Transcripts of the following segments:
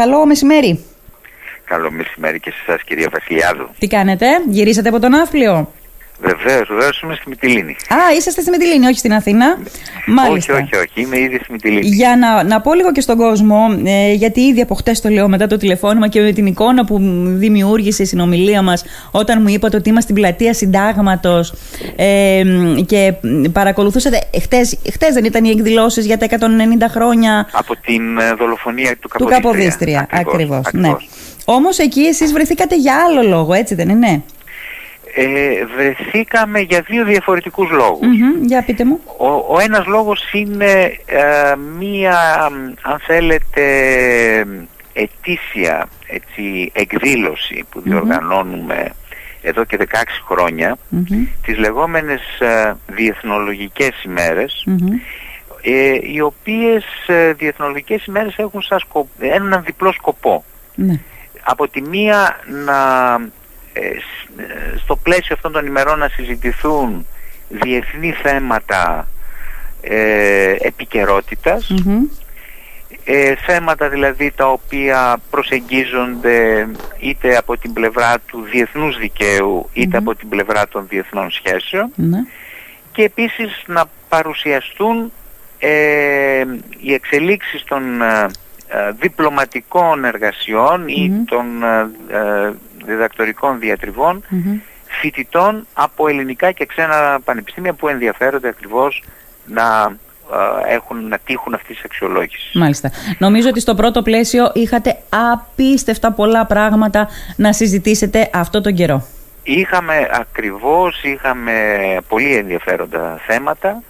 Καλό μεσημέρι. Καλό μεσημέρι και σε εσάς, κυρία Βασιλιάδου. Τι κάνετε, γυρίσατε από τον Άφλιο. Βεβαίως, βεβαίως είμαι στη Μυτιλίνη. Α, είσαστε στη Μυτιλίνη, όχι στην Αθήνα. Μάλιστα. Όχι, όχι, όχι, είμαι ήδη στη Μυτιλίνη. Για να, να πω λίγο και στον κόσμο, ε, γιατί ήδη από χτες το λέω μετά το τηλεφώνημα και με την εικόνα που δημιούργησε η συνομιλία μας όταν μου είπατε ότι είμαστε στην πλατεία Συντάγματος ε, και παρακολουθούσατε. Χτες δεν ήταν οι εκδηλώσεις για τα 190 χρόνια. Από την ε, δολοφονία του Καποδίστρια. Του Καποδίστρια, ακριβώς. Ναι. Όμως εκεί εσείς βρεθήκατε για άλλο λόγο, έτσι δεν είναι; Ε, βρεθήκαμε για δύο διαφορετικούς Για πείτε μου. Ο, ο ένας λόγος είναι ε, μία, αν θέλετε, ετήσια έτσι, εκδήλωση που διοργανώνουμε εδώ και 16 χρόνια, mm-hmm. τις λεγόμενες ε, διεθνολογικές ημέρες, ε, οι οποίες ε, διεθνολογικές ημέρες έχουν σαν έναν διπλό ναι. Από τη μία να ε, στο πλαίσιο αυτών των ημερών να συζητηθούν διεθνή θέματα ε, επικαιροτητας ε, θέματα δηλαδή τα οποία προσεγγίζονται είτε από την πλευρά του διεθνούς δικαίου από την πλευρά των διεθνών ναι. και επίσης να παρουσιαστούν ε, οι εξελίξεις των διπλωματικών εργασιών ή των διδακτορικών διατριβών φοιτητών από ελληνικά και ξένα πανεπιστήμια που ενδιαφέρονται ακριβώς να ε, έχουν, να τύχουν αυτής της αξιολόγησης. Μάλιστα. Νομίζω ότι στο πρώτο πλαίσιο είχατε απίστευτα πολλά πράγματα να συζητήσετε αυτό τον καιρό. Είχαμε ακριβώς, είχαμε πολύ ενδιαφέροντα θέματα.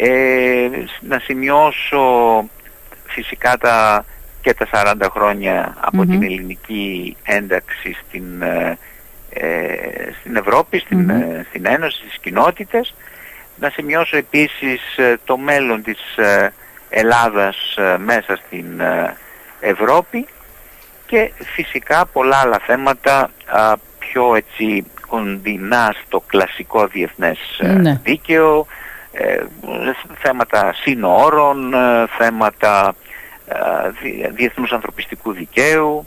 Ε, να σημειώσω φυσικά τα και τα 40 χρόνια από την ελληνική ένταξη στην, ε, ε στην Ευρώπη, στην, ε, στην Ένωση, στις κοινότητες. Να σημειώσω επίσης ε, το μέλλον της Ελλάδας μέσα στην Ευρώπη και φυσικά πολλά άλλα θέματα πιο έτσι κοντινά στο κλασικό διεθνές ναι. δίκαιο, θέματα σύνορων, θέματα ε, διεθνούς ανθρωπιστικού δικαίου,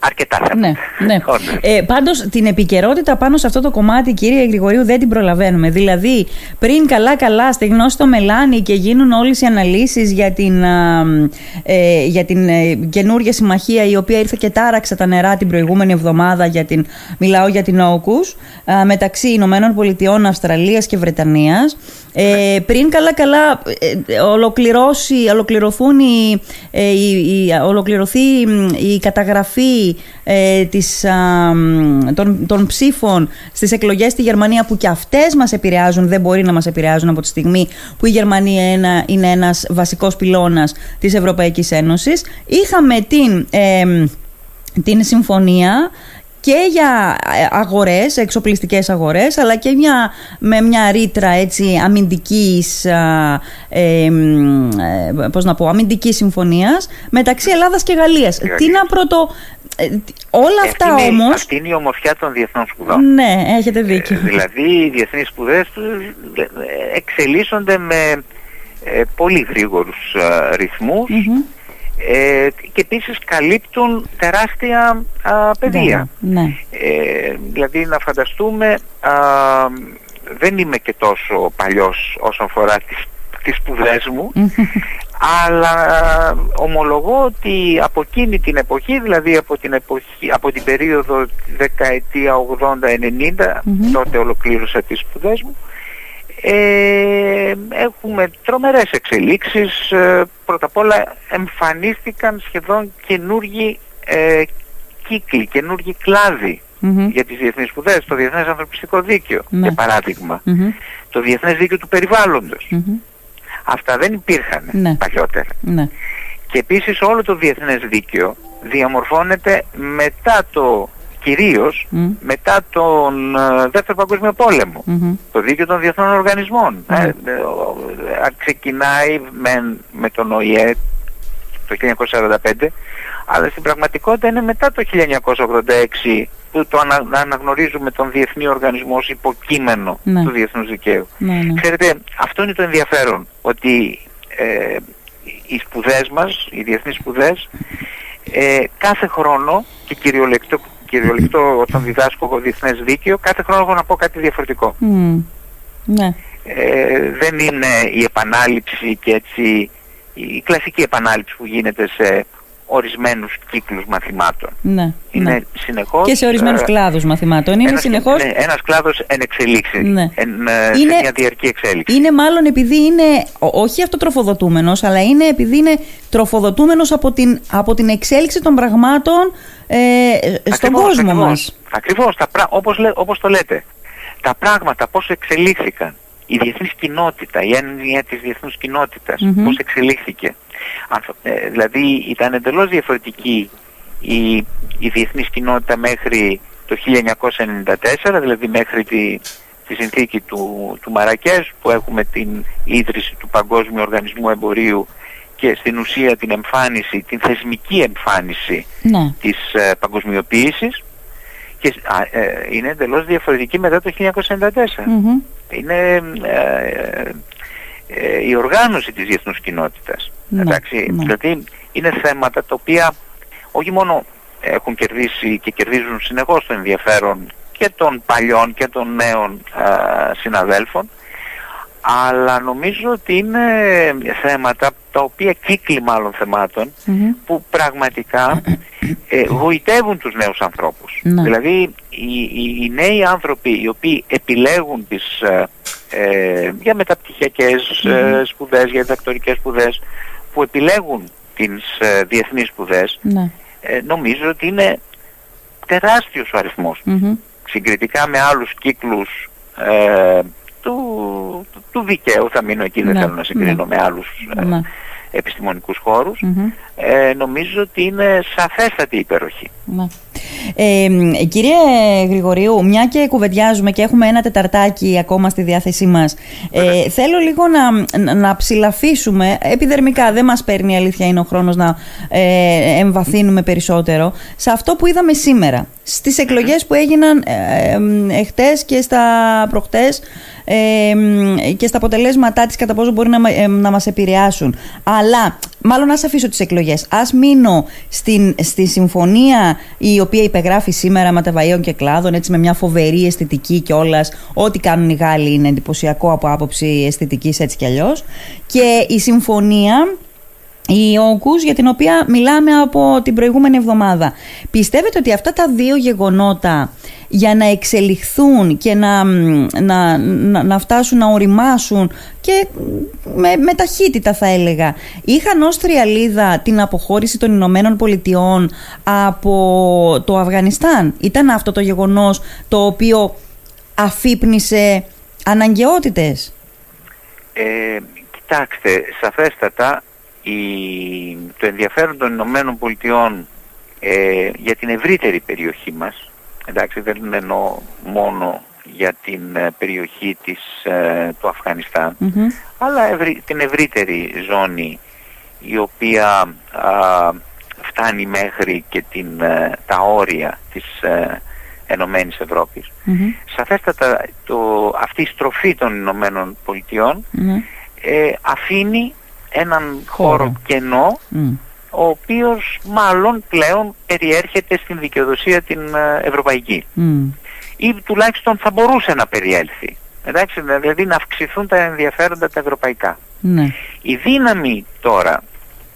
αρκετά θέματα. Ναι, ναι. ε, Πάντως την επικαιρότητα πάνω σε αυτό το κομμάτι, κύριε Γρηγορίου, δεν την προλαβαίνουμε. Δηλαδή, πριν καλά-καλά στεγνώσει το μελάνι και γίνουν όλες οι αναλύσεις για την, ε, για την ε, καινούργια συμμαχία η οποία ήρθε και τάραξε τα νερά την προηγούμενη εβδομάδα. Για την, μιλάω για την Όκους, μεταξύ Ηνωμένων Πολιτειών, Αυστραλίας και Βρετανίας. Ε, πριν καλά-καλά ε, ολοκληρώσει, ολοκληρωθούν η, ε, η, ολοκληρωθεί η καταγραφή ε, της, των, των ψήφων στις εκλογές στη Γερμανία που και αυτές μας επηρεάζουν, δεν μπορεί να μας επηρεάζουν από τη στιγμή που η Γερμανία ένα, είναι ένας βασικός πυλώνας της Ευρωπαϊκής Ένωσης. Είχαμε την, την συμφωνία και για ε, αγορές, εξοπλιστικές αγορές, αλλά και μια, με μια ρήτρα έτσι αμυντικής, ε, ε, πώς να πω, αμυντικής συμφωνίας μεταξύ Ελλάδας και Γαλλίας. Τι να πρώτο... Ε, όλα αυτά αυτή όμως... Αυτή είναι η ομορφιά των διεθνών σπουδών. Ναι, έχετε δίκιο. Ε, δηλαδή οι διεθνείς σπουδές εξελίσσονται με πολύ γρήγορους ρυθμούς ε, και επίσης καλύπτουν τεράστια α, πεδία. Ναι, ναι. Ε, δηλαδή να φανταστούμε, α, δεν είμαι και τόσο παλιός όσον αφορά τις, τις σπουδές μου, αλλά ομολογώ ότι από εκείνη την εποχή, δηλαδή από την, εποχή, από την περίοδο δεκαετία 80-90, τότε ολοκλήρωσα τις σπουδές μου, ε, έχουμε τρομερές εξελίξεις. Ε, πρώτα απ' όλα εμφανίστηκαν σχεδόν καινούργιοι ε, κύκλοι, καινούργιοι για τις διεθνείς σπουδές. Το Διεθνές Ανθρωπιστικό Δίκαιο, ναι. για παραδειγμα Το Διεθνές Δίκαιο του Περιβάλλοντος. Αυτά δεν υπήρχαν ναι. παλιότερα. Ναι. Και επίσης όλο το Διεθνές Δίκαιο διαμορφώνεται μετά το κυρίως μετά τον uh, Δεύτερο Παγκόσμιο Το δίκαιο των διεθνών οργανισμών. Ε, ε, ξεκινάει με, με τον ΟΗΕ το 1945, αλλά στην πραγματικότητα είναι μετά το 1986 που το αναγνωρίζουμε τον Διεθνή Οργανισμό ως υποκείμενο ναι. του διεθνούς δικαίου. Ναι, ναι. Ξέρετε, αυτό είναι το ενδιαφέρον, ότι ε, οι σπουδές μας, οι διεθνείς σπουδές, Ε, κάθε χρόνο και κυριολεκτό, κυριολεκτό όταν διδάσκω εγώ διεθνές δίκαιο, κάθε χρόνο έχω να πω κάτι διαφορετικό. Ναι. Ε, δεν είναι η επανάληψη και έτσι η κλασική επανάληψη που γίνεται σε ορισμένους κύκλους μαθημάτων. Ναι, είναι ναι. συνεχώς... Και σε ορισμένους ε, κλάδους μαθημάτων. Είναι ένας, συνεχώς... Ναι, ένας κλάδος εν εξελίξη, ναι. εν, ε, είναι, σε μια διαρκή εξέλιξη. Είναι μάλλον επειδή είναι, όχι αυτοτροφοδοτούμενος, αλλά είναι επειδή είναι τροφοδοτούμενος από την, από την εξέλιξη των πραγμάτων ε, στον ακριβώς, κόσμο ακριβώς. μας. Ακριβώς, τα, όπως, όπως το λέτε. Τα πράγματα πώς εξελίχθηκαν η διεθνής κοινότητα, η έννοια της διεθνούς κοινότητας, mm-hmm. πώς εξελίχθηκε. Ε, δηλαδή ήταν εντελώς διαφορετική η, η διεθνής κοινότητα μέχρι το 1994, δηλαδή μέχρι τη, τη συνθήκη του, του Μαρακές που έχουμε την ίδρυση του Παγκόσμιου Οργανισμού Εμπορίου και στην ουσία την εμφάνιση, την θεσμική εμφάνιση ναι. της ε, παγκοσμιοποίησης και ε, είναι εντελώς διαφορετική μετά το 1994 είναι ε, ε, η οργάνωση της διεθνούς κοινότητας. Ναι, εντάξει, ναι. Δηλαδή είναι θέματα τα οποία όχι μόνο έχουν κερδίσει και κερδίζουν συνεχώς το ενδιαφέρον και των παλιών και των νέων συναδέλφων αλλά νομίζω ότι είναι θέματα τα οποία κύκλοι μάλλον που πραγματικά ε, γοητεύουν τους νέους ανθρώπους. Ναι. Δηλαδή οι, οι, οι, νέοι άνθρωποι οι οποίοι επιλέγουν τις, ε, ε για μεταπτυχιακές mm-hmm. σπουδές, για διδακτορικές σπουδές που επιλέγουν τις ε, διεθνείς σπουδές ναι. ε, νομίζω ότι είναι τεράστιος ο αριθμός. Συγκριτικά με άλλους κύκλους ε, του, του, του, δικαίου θα μείνω εκεί δεν ναι, θέλω να συγκρίνω με άλλους επιστημονικούς ε, νομίζω ότι είναι σαφέστατη υπεροχή. Ναι. Ε, κύριε Γρηγορίου, μια και κουβεντιάζουμε και έχουμε ένα τεταρτάκι ακόμα στη διάθεσή μας, ε, θέλω λίγο να, να ψηλαφίσουμε, επιδερμικά δεν μας παίρνει αλήθεια είναι ο χρόνος να ε, εμβαθύνουμε περισσότερο, σε αυτό που είδαμε σήμερα, στις εκλογές που έγιναν ε, εχθές και στα προχτές και στα αποτελέσματά της κατά πόσο μπορεί να, να μας επηρεάσουν. Αλλά, μάλλον ας αφήσω τις εκλογές. Ας μείνω στην, στη συμφωνία η οποία υπεγράφει σήμερα ματεβαίων και κλάδων έτσι με μια φοβερή αισθητική κιόλας. Ό,τι κάνουν οι Γάλλοι είναι εντυπωσιακό από άποψη αισθητικής έτσι κι αλλιώς. Και η συμφωνία η ΟΚΟΥΣ για την οποία μιλάμε από την προηγούμενη εβδομάδα. Πιστεύετε ότι αυτά τα δύο γεγονότα για να εξελιχθούν και να, να, να, φτάσουν να οριμάσουν και με, με ταχύτητα θα έλεγα είχαν ως τριαλίδα την αποχώρηση των Ηνωμένων Πολιτειών από το Αφγανιστάν. Ήταν αυτό το γεγονός το οποίο αφύπνισε αναγκαιότητες. Ε, κοιτάξτε, σαφέστατα το ενδιαφέρον των Ηνωμένων Πολιτειών ε, για την ευρύτερη περιοχή μας, εντάξει δεν εννοώ μόνο για την ε, περιοχή της, ε, του αφγανισταν αλλά την ευρύτερη ζώνη η οποία φτάνει μέχρι και την, τα όρια της ε, Ενωμένης Σαφέστατα το, αυτή η στροφή των Ηνωμένων αφήνει έναν χώρο, κενό ο οποίος μάλλον πλέον περιέρχεται στην δικαιοδοσία την ε, ευρωπαϊκή. Ή τουλάχιστον θα μπορούσε να περιέλθει. Εντάξει, δηλαδή να αυξηθούν τα ενδιαφέροντα τα ευρωπαϊκά. Ναι. η δύναμη τώρα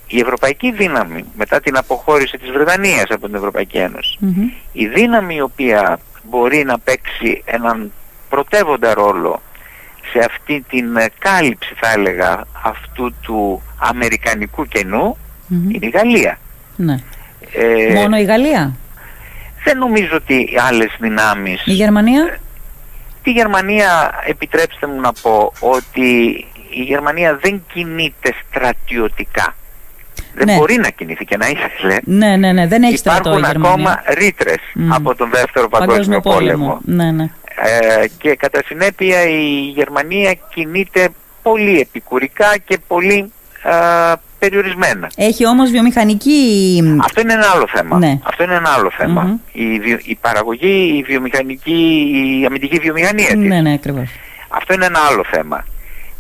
η ευρωπαϊκή δύναμη μετά την αποχώρηση της Βρετανίας από την Ευρωπαϊκή η δύναμη η οποία μπορεί να παίξει έναν πρωτεύοντα ρόλο σε αυτή την ε, κάλυψη θα έλεγα αυτού του αμερικανικού είναι η Γαλλία. Ναι. Ε, Μόνο η Γαλλία; Δεν νομίζω ότι άλλες δυνάμεις... Η Γερμανία; Ε, τη Γερμανία επιτρέψτε μου να πω ότι η Γερμανία δεν κινείται στρατιωτικά. Δεν ναι. μπορεί να κινηθεί και να ήθελε. Ναι, ναι, ναι, δεν έχει στρατό Υπάρχουν ακόμα ρήτρες από τον Δεύτερο Παγκόσμιο, Πόλεμο. Ναι, ναι. Ε, και κατά συνέπεια η Γερμανία κινείται πολύ επικουρικά και πολύ ε, περιορισμένα. Έχει όμως βιομηχανική... Αυτό είναι ένα άλλο θέμα. Ναι. Αυτό είναι ένα άλλο Η, η παραγωγή, η βιομηχανική, η αμυντική βιομηχανία της. Ναι, ναι, ακριβώς. Αυτό είναι ένα άλλο θέμα.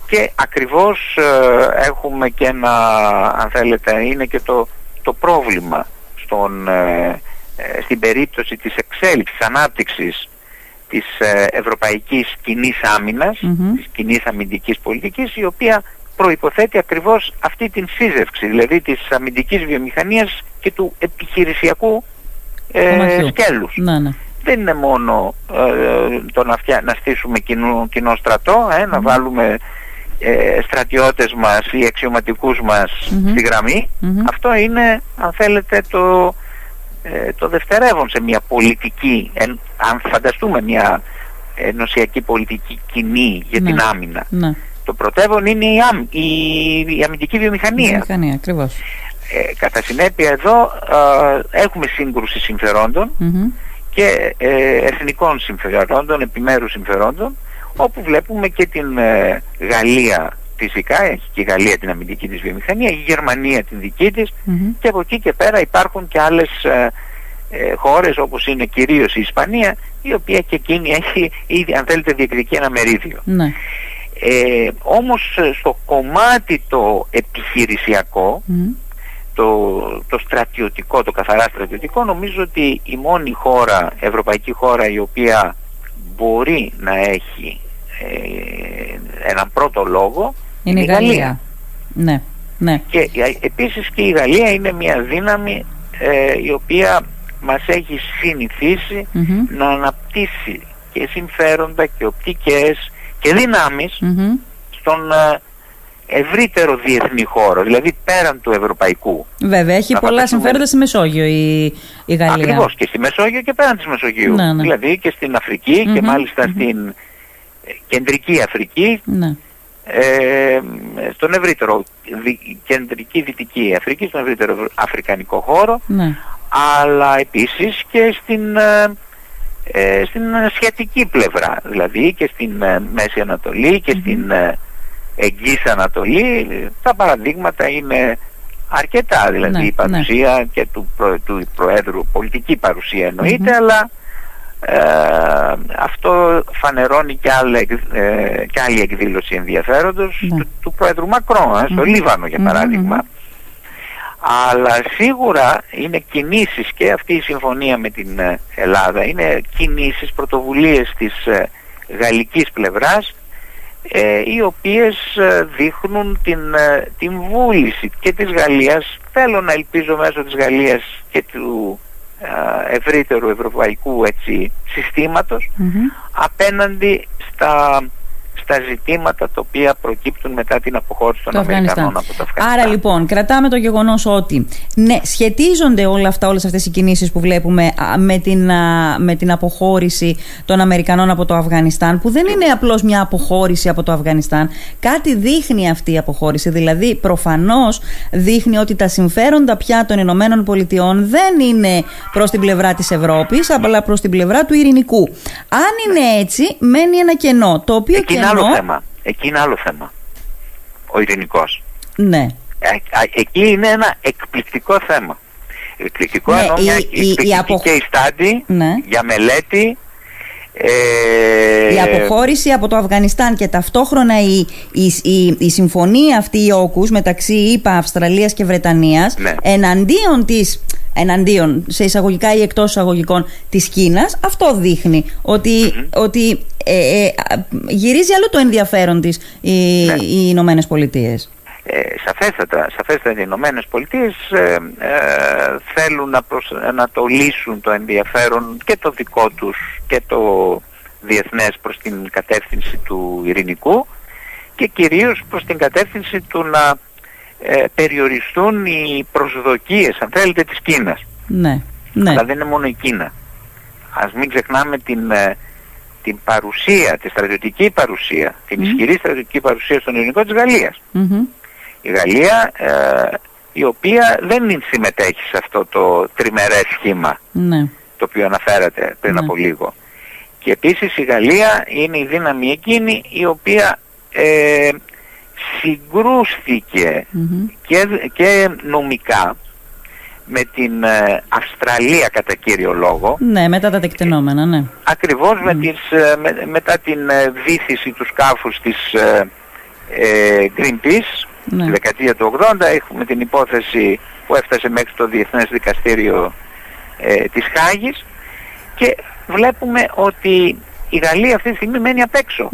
Και ακριβώς ε, έχουμε και ένα, αν θέλετε, είναι και το, το πρόβλημα στον, στην περίπτωση της εξέλιξης, ανάπτυξης της ευρωπαϊκής κοινής άμυνας, της κοινής αμυντικής πολιτικής, η οποία προϋποθέτει ακριβώς αυτή την σύζευξη, δηλαδή της αμυντικής βιομηχανίας και του επιχειρησιακού ε, σκέλους. Ναι, ναι. Δεν είναι μόνο ε, το να, φτιά, να στήσουμε κοινό, κοινό στρατό, ε, να βάλουμε ε, στρατιώτες μας ή αξιωματικούς μας στη γραμμή. Αυτό είναι, αν θέλετε, το, ε, το δευτερεύον σε μια πολιτική, αν φανταστούμε μια ενωσιακή πολιτική κοινή για την ναι. άμυνα. Ναι. Το πρωτεύον είναι η, η, η αμυντική βιομηχανία. βιομηχανία ακριβώς. Ε, κατά συνέπεια εδώ έχουμε σύγκρουση και ε, εθνικών συμφερόντων, επιμέρους συμφερόντων όπου βλέπουμε και την ε, Γαλλία φυσικά, έχει και η Γαλλία την αμυντική της βιομηχανία, η Γερμανία την δική της και από εκεί και πέρα υπάρχουν και άλλες ε, ε, χώρες όπως είναι κυρίως η Ισπανία η οποία και εκείνη έχει ήδη αν θέλετε διεκδικεί ένα μερίδιο. Ναι. Ε, όμως στο κομμάτι το επιχειρησιακό το, το στρατιωτικό, το καθαρά στρατιωτικό νομίζω ότι η μόνη χώρα, ευρωπαϊκή χώρα η οποία μπορεί να έχει ε, έναν πρώτο λόγο είναι, η Γαλλία. Ναι, ναι. Και ε, επίσης και η Γαλλία είναι μια δύναμη ε, η οποία μας έχει να αναπτύσσει και συμφέροντα και οπτικές και δυνάμεις στον ευρύτερο διεθνή χώρο, δηλαδή πέραν του ευρωπαϊκού. Βέβαια, έχει πολλά συμφέροντα στη Μεσόγειο η, η Γαλλία. Ακριβώς και στη Μεσόγειο και πέραν της Μεσογείου. Ναι, ναι. Δηλαδή και στην αφρικη και μαλιστα στην ε, κεντρική Αφρική. Ναι. Ε, στον ευρύτερο κεντρική δυτική Αφρική, στον ευρύτερο αφρικανικό χώρο ναι. αλλά επίσης και στην, ε, ε στην σχετική πλευρά δηλαδή και στην Μέση Ανατολή και στην Εγγύης Ανατολή τα παραδείγματα είναι αρκετά. Δηλαδή ναι, η παρουσία ναι. και του, του Προέδρου πολιτική παρουσία αλλά ε, αυτό φανερώνει και άλλη, ε, και άλλη εκδήλωση ενδιαφέροντος ναι. του, του Πρόεδρου Μακρόν ε, στο Λίβανο για παράδειγμα αλλά σίγουρα είναι κινήσεις και αυτή η συμφωνία με την ε, Ελλάδα είναι κινήσεις, πρωτοβουλίες της ε, γαλλικής πλευράς ε, οι οποίες ε, δείχνουν την, ε, την βούληση και της Γαλλίας. Θέλω να ελπίζω μέσω της Γαλλίας και του ευρύτερου ευρωπαϊκού έτσι, απέναντι στα στα ζητήματα τα οποία προκύπτουν μετά την αποχώρηση των Αμερικανών από το Αφγανιστάν. Άρα λοιπόν, κρατάμε το γεγονός ότι ναι, σχετίζονται όλα αυτά, όλες αυτές οι κινήσεις που βλέπουμε με την, με την αποχώρηση των Αμερικανών από το Αφγανιστάν, που δεν είναι απλώς μια αποχώρηση από το Αφγανιστάν. Κάτι δείχνει αυτή η αποχώρηση. Δηλαδή, προφανώς δείχνει ότι τα συμφέροντα πια των Ηνωμένων Πολιτειών δεν είναι προς την πλευρά της Ευρώπης, αλλά προς την πλευρά του ειρηνικού. Αν είναι έτσι, μένει ένα κενό. Το οποίο κενό άλλο θέμα. Εκεί είναι άλλο θέμα. Ο ειρηνικός. Ναι. Ε, εκεί είναι ένα εκπληκτικό θέμα. Εκπληκτικό ναι, μια εκπληκτική απο... ναι. για μελέτη ε... Η αποχώρηση από το Αφγανιστάν και ταυτόχρονα η, η, η, η συμφωνία αυτή η όκους μεταξύ ΙΠΑ, Αυστραλίας και Βρετανίας ναι. εναντίον της εναντίον σε εισαγωγικά ή εκτός εισαγωγικών της Κίνας αυτό δείχνει ότι, ότι ε, ε, γυρίζει άλλο το ενδιαφέρον της οι, ναι. οι Ηνωμένες Πολιτείες. Ε, σαφέστατα, σαφέστατα οι Ηνωμένες Πολιτείες ε, ε, θέλουν να, να το λύσουν το ενδιαφέρον και το δικό τους και το διεθνές προς την κατεύθυνση του ειρηνικού και κυρίως προς την κατεύθυνση του να ε, περιοριστούν οι προσδοκίες, αν θέλετε, της Κίνας. Ναι, ναι. Αλλά δεν είναι μόνο η Κίνα. Ας μην ξεχνάμε την, ε, την παρουσία, τη στρατιωτική παρουσία, την ισχυρή στρατιωτική παρουσία στον ελληνικό της Γαλλίας. Η Γαλλία ε, η οποία δεν συμμετέχει σε αυτό το τριμερές σχήμα ναι. το οποίο αναφέρατε πριν ναι. από λίγο. Και επίσης η Γαλλία είναι η δύναμη εκείνη η οποία ε, συγκρούστηκε και, και νομικά με την ε, Αυστραλία κατά κύριο λόγο. Ναι, μετά τα τεκτενόμενα, ναι. Ακριβώς με τις, ε, μετά την ε, βήθηση του σκάφους της ε, Greenpeace, ναι. τη δεκαετία του 80, έχουμε την υπόθεση που έφτασε μέχρι το Διεθνές Δικαστήριο ε, της Χάγης και βλέπουμε ότι η Γαλλία αυτή τη στιγμή μένει απ' έξω.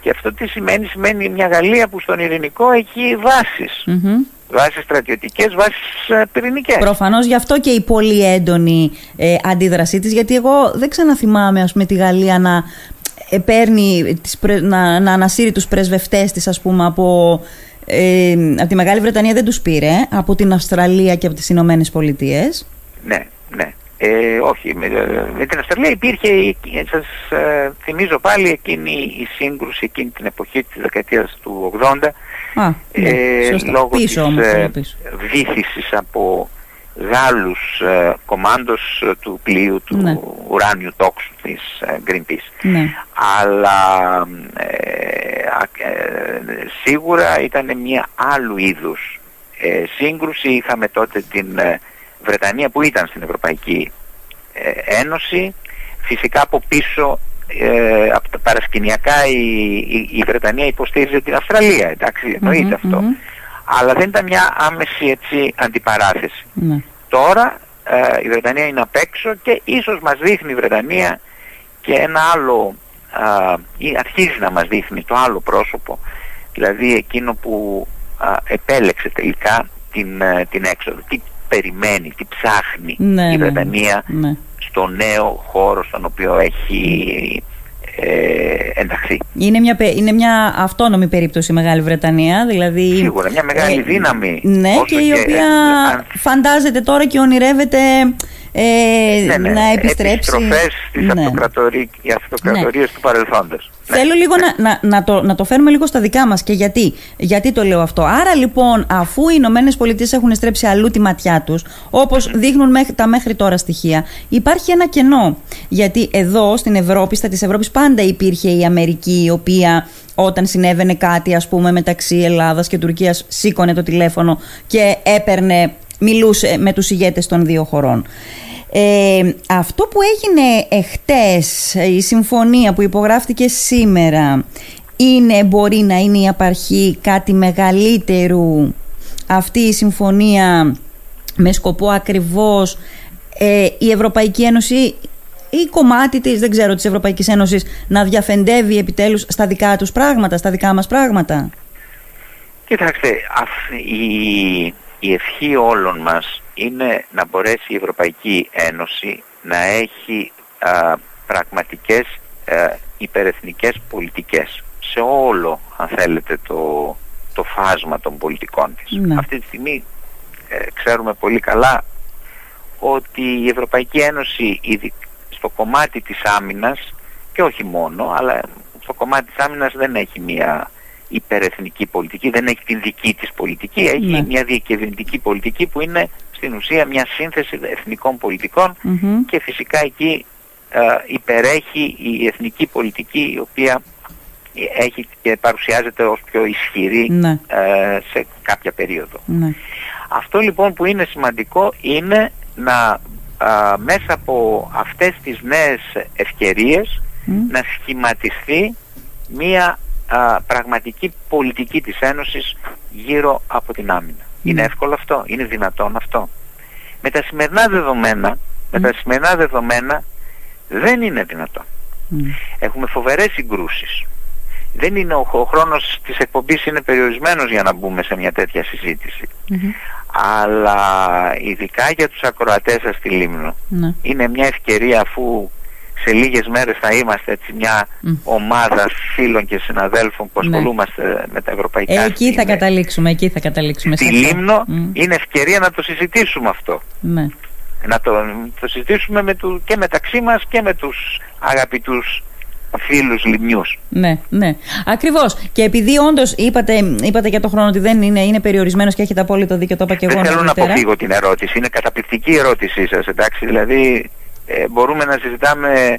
Και αυτό τι σημαίνει, σημαίνει μια Γαλλία που στον ειρηνικό έχει βάσεις. Mm-hmm. Βάσεις στρατιωτικές, βάσεις ε, πυρηνικές. Προφανώς γι' αυτό και η πολύ έντονη ε, αντίδρασή της, γιατί εγώ δεν ξαναθυμάμαι ας πούμε τη Γαλλία να ε, παίρνει, τις, να, να ανασύρει τους πρεσβευτές της ας πούμε από, ε, από τη Μεγάλη Βρετανία δεν τους πήρε, από την Αυστραλία και από τις Ηνωμένες Πολιτείες. Ναι, ναι. Ε, όχι, με, με, την Αυστραλία υπήρχε, σας ε, θυμίζω πάλι εκείνη η σύγκρουση εκείνη την εποχή της δεκαετίας του 80 Α, ναι, ε, λόγω πίσω, της όμως, ε, πίσω. βήθησης από Γάλλους ε, κομμάντος ε, του πλοίου του Ναι. ουράνιου τόξου της ε, Greenpeace. Ναι. Αλλά ε, α- ε, σίγουρα ήταν μια άλλου είδους ε, σύγκρουση. Είχαμε τότε την ε, Βρετανία που ήταν στην Ευρωπαϊκή ε, Ένωση. Φυσικά από πίσω ε, από τα παρασκηνιακά η, η, η Βρετανία υποστήριζε την Αυστραλία. Εντάξει, εννοείται Μμμ, αυτό. μμμ. Αλλά δεν ήταν μια άμεση έτσι αντιπαράθεση. Ναι. Τώρα ε, η Βρετανία είναι απ' έξω και ίσως μας δείχνει η Βρετανία και ένα άλλο, α, ή αρχίζει να μας δείχνει το άλλο πρόσωπο, δηλαδή εκείνο που α, επέλεξε τελικά την, ε, την έξοδο. Τι περιμένει, τι ψάχνει Ναι, η ναι, Βρετανία ναι. στο νέο χώρο στον οποίο έχει ε, ενταχθεί. Είναι μια, πε- είναι μια αυτόνομη περίπτωση η Μεγάλη Βρετανία, δηλαδή... Σίγουρα, μια μεγάλη ε, δύναμη. Ναι, όσο και η οποία αν- φαντάζεται τώρα και ονειρεύεται ε, ναι, ναι, να επιστρέψει. Επιστροφές στις Ναι. αυτοκρατορί... οι αυτοκρατορίες του παρελθόντος. Ναι. Θέλω λίγο να, να, να, το, να το φέρουμε λίγο στα δικά μας και γιατί. Γιατί το λέω αυτό. Άρα λοιπόν, αφού οι Ηνωμένες Πολιτείες έχουν στρέψει αλλού τη ματιά τους, όπως δείχνουν μέχρι, τα μέχρι τώρα στοιχεία, υπάρχει ένα κενό. Γιατί εδώ στην Ευρώπη, στα της Ευρώπης, πάντα υπήρχε η Αμερική, η οποία όταν συνέβαινε κάτι, ας πούμε, μεταξύ Ελλάδας και Τουρκίας, σήκωνε το τηλέφωνο και έπαιρνε, μιλούσε με τους ηγέτες των δύο χωρών. Ε, αυτό που έγινε εχτες, η συμφωνία που υπογράφτηκε σήμερα, είναι, μπορεί να είναι η απαρχή κάτι μεγαλύτερου; Αυτή η συμφωνία με σκοπό ακριβώς ε, η Ευρωπαϊκή Ένωση ή κομμάτι της, δεν ξέρω, της Ευρωπαϊκής Ένωσης να διαφεντεύει επιτέλους στα δικά τους πράγματα, στα δικά μας πράγματα; Κοιτάξτε, αυ- η, η ευχή όλων μας είναι να μπορέσει η Ευρωπαϊκή Ένωση να έχει α, πραγματικές α, υπερεθνικές πολιτικές σε όλο, αν θέλετε, το, το φάσμα των πολιτικών της. Ναι. Αυτή τη στιγμή ε, ξέρουμε πολύ καλά ότι η Ευρωπαϊκή Ένωση ήδη στο κομμάτι της άμυνας και όχι μόνο, αλλά στο κομμάτι της άμυνας δεν έχει μια υπερεθνική πολιτική, δεν έχει την δική της πολιτική, έχει Ναι. μια διακυβερνητική πολιτική που είναι στην ουσία μια σύνθεση εθνικών πολιτικών Μμμ. και φυσικά εκεί ε, υπερέχει η εθνική πολιτική η οποία έχει και παρουσιάζεται ως πιο ισχυρή Ναι. ε, σε κάποια περίοδο. Ναι. Αυτό λοιπόν που είναι σημαντικό είναι να α, μέσα από αυτές τις νέες ευκαιρίες Μμ. να σχηματιστεί μία α, πραγματική πολιτική της Ένωσης γύρω από την άμυνα. Είναι Ναι. εύκολο αυτό, είναι δυνατόν αυτό; Με τα σημερινά δεδομένα, με τα σημερινά δεδομένα δεν είναι δυνατόν. Μμ. Έχουμε φοβερές συγκρούσεις. Δεν είναι ο, ο χρόνος της εκπομπής είναι περιορισμένος για να μπούμε σε μια τέτοια συζήτηση. Μμμ. Αλλά ειδικά για τους ακροατές σας στη Λίμνο Ναι. είναι μια ευκαιρία αφού σε λίγες μέρες θα είμαστε έτσι μια Μμ. ομάδα φίλων και συναδέλφων που Ναι. ασχολούμαστε με τα ευρωπαϊκά Ε, εκεί θα στην- καταλήξουμε, εκεί θα καταλήξουμε. στη σε αυτό. Λίμνο Μμ. είναι ευκαιρία να το συζητήσουμε αυτό. Ναι. Να το, το συζητήσουμε με του, και μεταξύ μας και με τους αγαπητούς φίλους λιμνιούς. Ναι, ναι. Ακριβώς. Και επειδή όντως είπατε, είπατε για το χρόνο ότι δεν είναι, είναι περιορισμένος και έχετε απόλυτο δίκιο, το είπα και εγώ Δεν θέλω να νωρίτερα. αποφύγω την ερώτηση. Είναι καταπληκτική η ερώτησή σας, εντάξει. Δηλαδή ε, μπορούμε να συζητάμε ε, ε,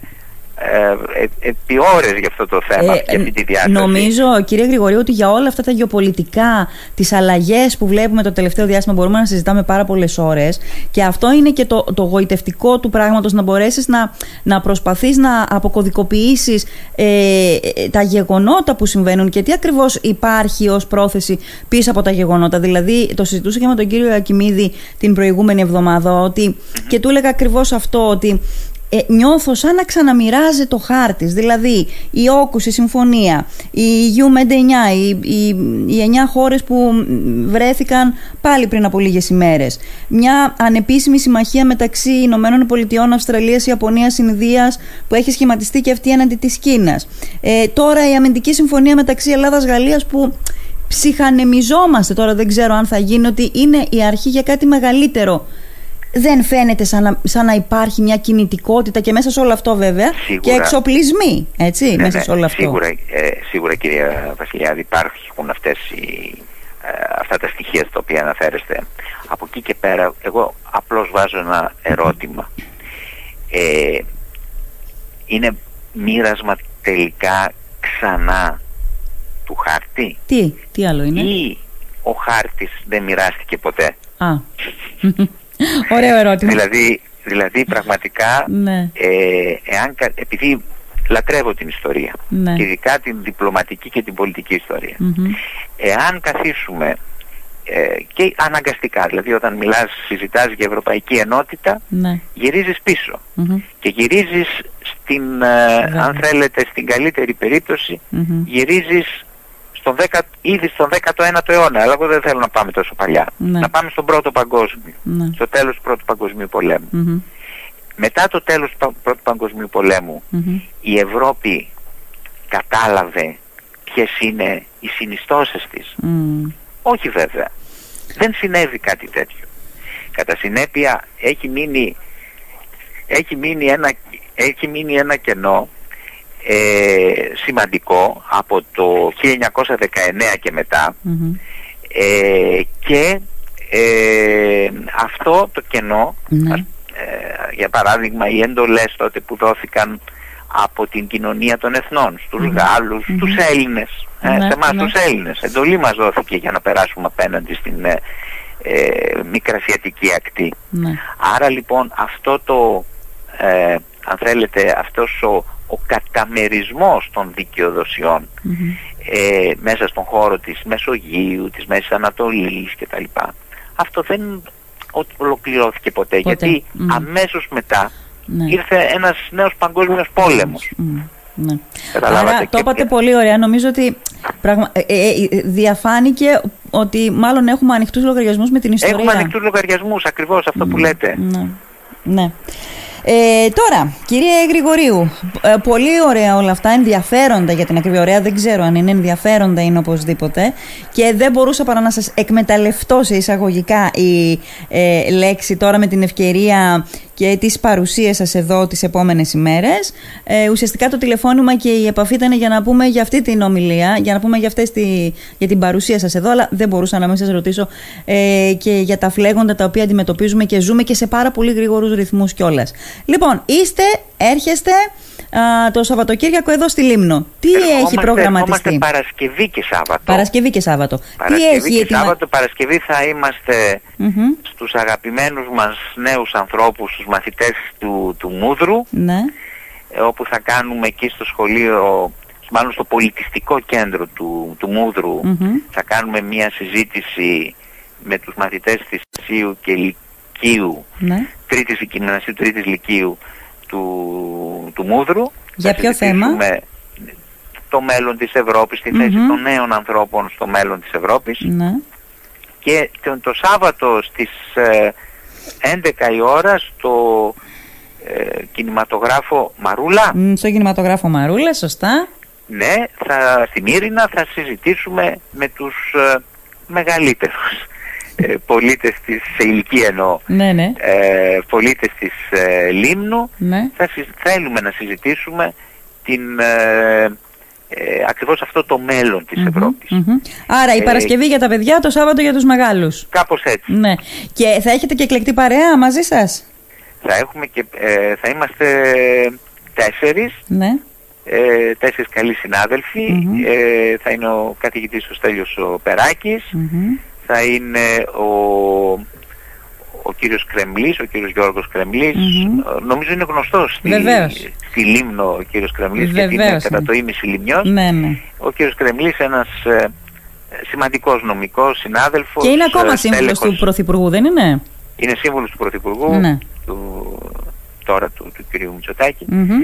επί ώρες για αυτό το θέμα, ε, για αυτή τη διάσταση; Νομίζω, κύριε Γρηγορίου, ότι για όλα αυτά τα γεωπολιτικά, τις αλλαγές που βλέπουμε το τελευταίο διάστημα μπορούμε να συζητάμε πάρα πολλές ώρες και αυτό είναι και το, το γοητευτικό του πράγματος να μπορέσεις να, να προσπαθείς να αποκωδικοποιήσεις ε, τα γεγονότα που συμβαίνουν και τι ακριβώς υπάρχει ως πρόθεση πίσω από τα γεγονότα. Δηλαδή, το συζητούσα και με τον κύριο Ακιμίδη την προηγούμενη εβδομάδα ότι, και του έλεγα ακριβώς αυτό ότι ε, νιώθω σαν να ξαναμοιράζει το χάρτη. Δηλαδή, η Όκους, η Συμφωνία, η U 9, οι, οι, οι 9 χώρες που βρέθηκαν πάλι πριν από λίγες ημέρες. Μια ανεπίσημη συμμαχία μεταξύ Ηνωμένων Πολιτειών, Αυστραλίας, Ιαπωνίας, Ινδίας που έχει σχηματιστεί και αυτή έναντι της Κίνας. Ε, τώρα η αμυντική συμφωνία μεταξύ Ελλάδας-Γαλλίας που ψυχανεμιζόμαστε τώρα δεν ξέρω αν θα γίνει ότι είναι η αρχή για κάτι μεγαλύτερο δεν φαίνεται σαν να, σαν να υπάρχει μια κινητικότητα και μέσα σε όλο αυτό βέβαια και εξοπλισμοί έτσι, ναι, μέσα ναι, σε όλο αυτό. Σίγουρα, ε, σίγουρα κυρία Βασιλιάδη υπάρχουν αυτές οι, ε, αυτά τα στοιχεία στα οποία αναφέρεστε. Από εκεί και πέρα εγώ απλώς βάζω ένα ερώτημα. Ε, είναι μοίρασμα τελικά ξανά του χάρτη; Τι, τι άλλο είναι; Ή ο χάρτης δεν μοιράστηκε ποτέ; Α. Ωραίο ερώτημα. Δηλαδή, δηλαδή πραγματικά, ναι. ε, εάν, επειδή λατρεύω την ιστορία, ναι. ειδικά την διπλωματική και την πολιτική εάν καθίσουμε ε, και αναγκαστικά, δηλαδή όταν μιλάς, συζητάς για ευρωπαϊκή ενότητα, ναι. γυρίζεις και γυρίζεις στην, ε, αν θέλετε, στην καλύτερη περίπτωση, γυρίζεις στον 10, ήδη στον 19ο αιώνα, αλλά εγώ δεν θέλω να πάμε τόσο παλιά. Ναι. Να πάμε στον πρώτο παγκόσμιο, ναι. στο τέλος του πρώτου παγκοσμίου Μετά το τέλος του πρώτου παγκοσμίου η Ευρώπη κατάλαβε ποιες είναι οι συνιστώσεις της. Όχι βέβαια. Δεν συνέβη κάτι τέτοιο. Κατά συνέπεια έχει μείνει, έχει μείνει, ένα, έχει μείνει ένα κενό ε, σημαντικό από το 1919 και μετά ε, και ε, αυτό το κενό ναι. ε, για παράδειγμα οι εντολές τότε που δόθηκαν από την κοινωνία των εθνών στους mm-hmm. Γάλλους, στους Έλληνες ε, ναι, σε εμάς ναι. τους Έλληνες εντολή μας δόθηκε για να περάσουμε απέναντι στην ε, μικρασιατική ακτή άρα λοιπόν αυτό το αν θέλετε αυτός ο ο καταμερισμός των δικαιοδοσιων ε, μέσα στον χώρο της Μεσογείου, της Μέσης Ανατολής κτλ. Αυτό δεν ολοκληρώθηκε ποτέ, γιατί αμέσως μετά ναι. ήρθε ένας νέος παγκόσμιος πόλεμος. Ναι. Άρα το είπατε πολύ ωραία. Νομίζω ότι πραγμα... ε, ε, ε διαφάνηκε ότι μάλλον έχουμε ανοιχτούς λογαριασμούς με την ιστορία. Έχουμε ανοιχτούς λογαριασμούς, ακριβώς αυτό που λέτε. Ναι. ναι. Ε, τώρα, κύριε Γρηγορίου, ε, πολύ ωραία όλα αυτά, ενδιαφέροντα για την ακριβή ωραία, δεν ξέρω αν είναι ενδιαφέροντα είναι οπωσδήποτε. Και δεν μπορούσα παρά να σας εκμεταλλευτώ σε εισαγωγικά η ε, λέξη τώρα με την ευκαιρία και τις παρουσίες σας εδώ τις επόμενες ημέρες. Ε, ουσιαστικά το τηλεφώνημα και η επαφή ήταν για να πούμε για αυτή την ομιλία, για να πούμε για, αυτές τη, για την παρουσία σας εδώ, αλλά δεν μπορούσα να μην σας ρωτήσω ε, και για τα φλέγοντα τα οποία αντιμετωπίζουμε και ζούμε και σε πάρα πολύ γρήγορους ρυθμούς κιόλας. Λοιπόν, είστε, έρχεστε α, το Σαββατοκύριακο εδώ στη Λίμνο. Τι έχει προγραμματιστεί; Είμαστε Παρασκευή και Σάββατο. Παρασκευή και Σάββατο. Παρασκευή Τι έχει και Σάββατο, Παρασκευή θα είμαστε mm-hmm. στους αγαπημένους μας νέους ανθρώπους, στους μαθητές του, του Μούδρου, ναι. Ε, όπου θα κάνουμε εκεί στο σχολείο μάλλον στο πολιτιστικό κέντρο του, του Μούδρου θα κάνουμε μια συζήτηση με τους μαθητές της Σίου και Λυκείου, ναι. τρίτης γυμνασίου, τρίτης Λυκείου του, του Μούδρου. Για ποιο θέμα; Το μέλλον της Ευρώπης, τη θέση των νέων ανθρώπων στο μέλλον της Ευρώπης. Ναι. Και το, το Σάββατο στις 11 ε, η ώρα στο ε, κινηματογράφο Μαρούλα. στο κινηματογράφο Μαρούλα, σωστά. Ναι, θα, στη Μύρινα θα συζητήσουμε με τους ε, μεγαλύτερους ε, πολίτες της, σε ηλικία εννοώ, ναι, ναι. Ε, πολίτες της ε, Λίμνου, ναι. θα θέλουμε να συζητήσουμε την, ε, ε, ακριβώς αυτό το μέλλον της Ευρώπης. Άρα η Παρασκευή για τα παιδιά, το Σάββατο για τους μεγάλους. Κάπως έτσι. Ναι. Και θα έχετε και εκλεκτή παρέα μαζί σας; Θα, έχουμε και, θα είμαστε τέσσερις, Ναι. ε, τέσσερις καλοί συνάδελφοι. Ε, θα είναι ο καθηγητής ο Στέλιος ο Περάκης, Μμμ. Θα είναι ο, ο κύριος Κρεμλής, ο κύριος Γιώργος Κρεμλής. Μμμ. Ε, Νομίζω είναι γνωστός στη, Βεβαίως. στη Λίμνο ο κύριος Κρεμλής γιατί είναι Βεβαίως κατά είναι. το ίμιση Λιμνιός. Ναι, ναι. Ο κύριος Κρεμλής ένας ε, σημαντικός νομικός συνάδελφος. Και είναι ακόμα ε, σύμβουλος του στέλεχος. Πρωθυπουργού, δεν είναι; Είναι σύμβουλος του Πρωθυπουργού, Ναι. του, τώρα του, του κυρίου Μητσοτάκη. Μμμ.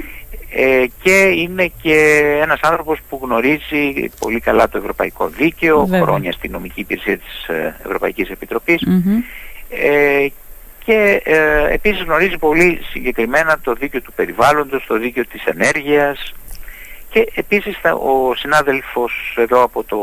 Ε, και είναι και ένας άνθρωπος που γνωρίζει πολύ καλά το ευρωπαϊκό δίκαιο, Βέβαια. χρόνια στη νομική υπηρεσία της ε, Ευρωπαϊκής Επιτροπής Μμμ. ε, και ε, επίσης γνωρίζει πολύ συγκεκριμένα το δίκαιο του περιβάλλοντος, το δίκαιο της ενέργειας και επίσης θα- ο συνάδελφος εδώ από το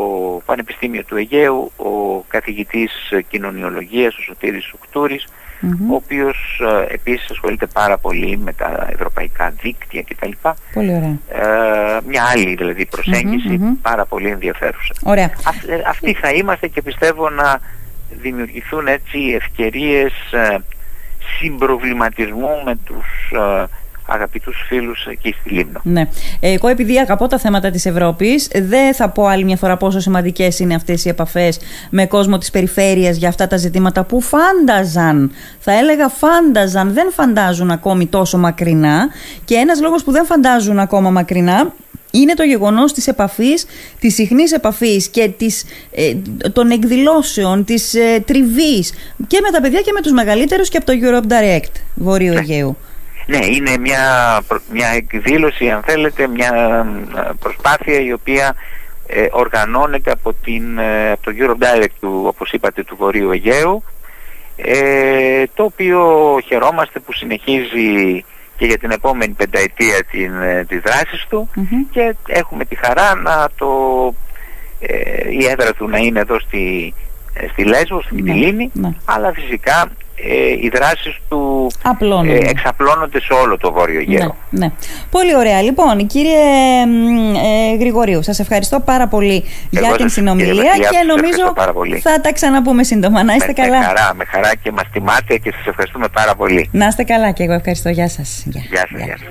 Πανεπιστήμιο του Αιγαίου, ο καθηγητής ε, κοινωνιολογίας, ο Σωτήρης Σουκτούρης, Μμμ. ο οποίος ε, επίσης ασχολείται πάρα πολύ με τα ευρωπαϊκά δίκτυα κτλ. Πολύ ωραία. Ε, μια άλλη δηλαδή προσέγγιση Μμμ, μμμ. πάρα πολύ ενδιαφέρουσα. Ωραία. Αυ- ε, αυτοί θα είμαστε και πιστεύω να δημιουργηθούν έτσι ευκαιρίες ε, συμπροβληματισμού με τους ε, αγαπητούς φίλους εκεί στη Λίμνο. Ναι. Ε, Εγώ επειδή αγαπώ τα θέματα της Ευρώπης δεν θα πω άλλη μια φορά πόσο σημαντικές είναι αυτές οι επαφές με κόσμο της περιφέρειας για αυτά τα ζητήματα που φάνταζαν, θα έλεγα φάνταζαν, δεν φαντάζουν ακόμη τόσο μακρινά και ένας λόγος που δεν φαντάζουν ακόμα μακρινά είναι το γεγονός της επαφής, της συχνής επαφής και της, ε, των εκδηλώσεων, της ε, τριβής και με τα παιδιά και με τους μεγαλύτερους και από το Europe Direct Βορείου Αιγαίου. Ναι, είναι μια, προ- μια εκδήλωση, αν θέλετε, μια ε, προσπάθεια η οποία ε, οργανώνεται από, την, ε, από το Eurodirect του, όπως είπατε, του Βορείου Αιγαίου, ε, το οποίο χαιρόμαστε που συνεχίζει και για την επόμενη πενταετία την, ε, τις δράσεις του Μμμ. και έχουμε τη χαρά να το, ε, η έδρα του να είναι εδώ στη, ε, στη Λέσβο, στη Ναι, Μυτιλίνη, ναι. αλλά φυσικά ε, οι δράσεις του Απλώνονται. ε, εξαπλώνονται σε όλο το Βόρειο Αιγαίο. Ναι, ναι. Πολύ ωραία. Λοιπόν, κύριε μ, ε, Γρηγορίου, σας ευχαριστώ πάρα πολύ για Εγώ την σας, κύριε συνομιλία Βασιλιά, και σας ευχαριστώ νομίζω πάρα πολύ. θα τα ξαναπούμε σύντομα. Να είστε με, καλά. με χαρά, με χαρά και μας τιμάτε και σας ευχαριστούμε πάρα πολύ. Να είστε καλά και εγώ ευχαριστώ. Γεια σας. Γεια σας. Γεια σας.